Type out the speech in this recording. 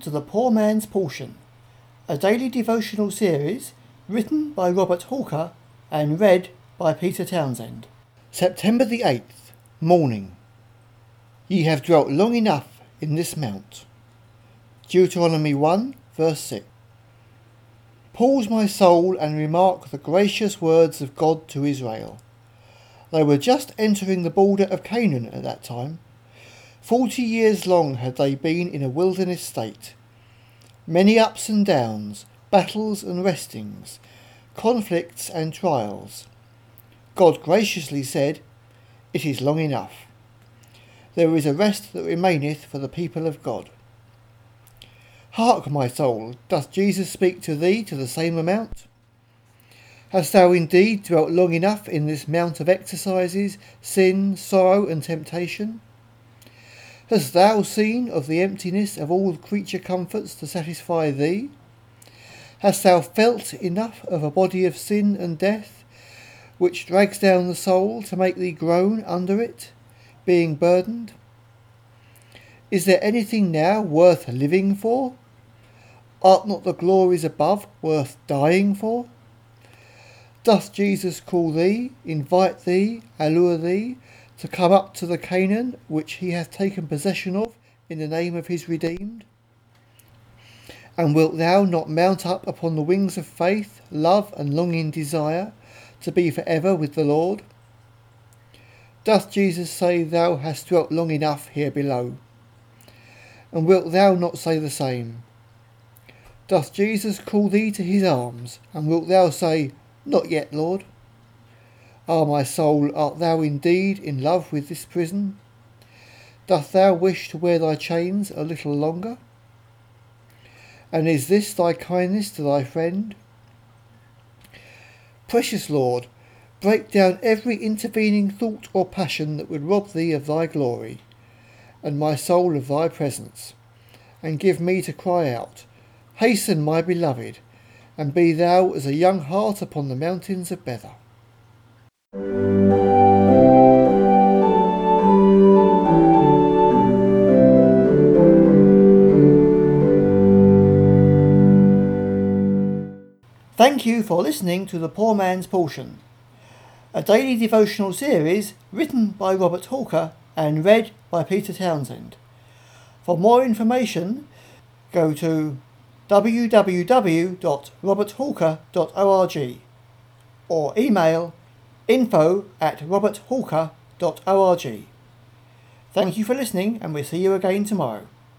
to the Poor Man's Portion, a daily devotional series written by Robert Hawker and read by Peter Townsend. September the 8th, morning. Ye have dwelt long enough in this mount. Deuteronomy 1, verse 6. Pause my soul and remark the gracious words of God to Israel. They were just entering the border of Canaan at that time. Forty years long had they been in a wilderness state. Many ups and downs, battles and restings, conflicts and trials. God graciously said, It is long enough. There is a rest that remaineth for the people of God. Hark, my soul, doth Jesus speak to thee to the same amount? Hast thou indeed dwelt long enough in this mount of exercises, sin, sorrow, and temptation? Hast thou seen of the emptiness of all creature comforts to satisfy thee? Hast thou felt enough of a body of sin and death, which drags down the soul to make thee groan under it, being burdened? Is there anything now worth living for? Art not the glories above worth dying for? Doth Jesus call thee, invite thee, allure thee, to come up to the Canaan which he hath taken possession of in the name of his redeemed? And wilt thou not mount up upon the wings of faith, love, and longing desire to be for ever with the Lord? Doth Jesus say thou hast dwelt long enough here below? And wilt thou not say the same? Doth Jesus call thee to his arms, and wilt thou say, not yet, Lord. Ah, my soul, art thou indeed in love with this prison? Doth thou wish to wear thy chains a little longer? And is this thy kindness to thy friend? Precious Lord, break down every intervening thought or passion that would rob thee of thy glory, and my soul of thy presence, and give me to cry out, Hasten, my beloved, and be thou as a young hart upon the mountains of Bether. Thank you for listening to The Poor Man's Portion, a daily devotional series written by Robert Hawker and read by Peter Townsend. For more information, go to www.roberthawker.org or email info at roberthawker.org. Thank you for listening and we'll see you again tomorrow.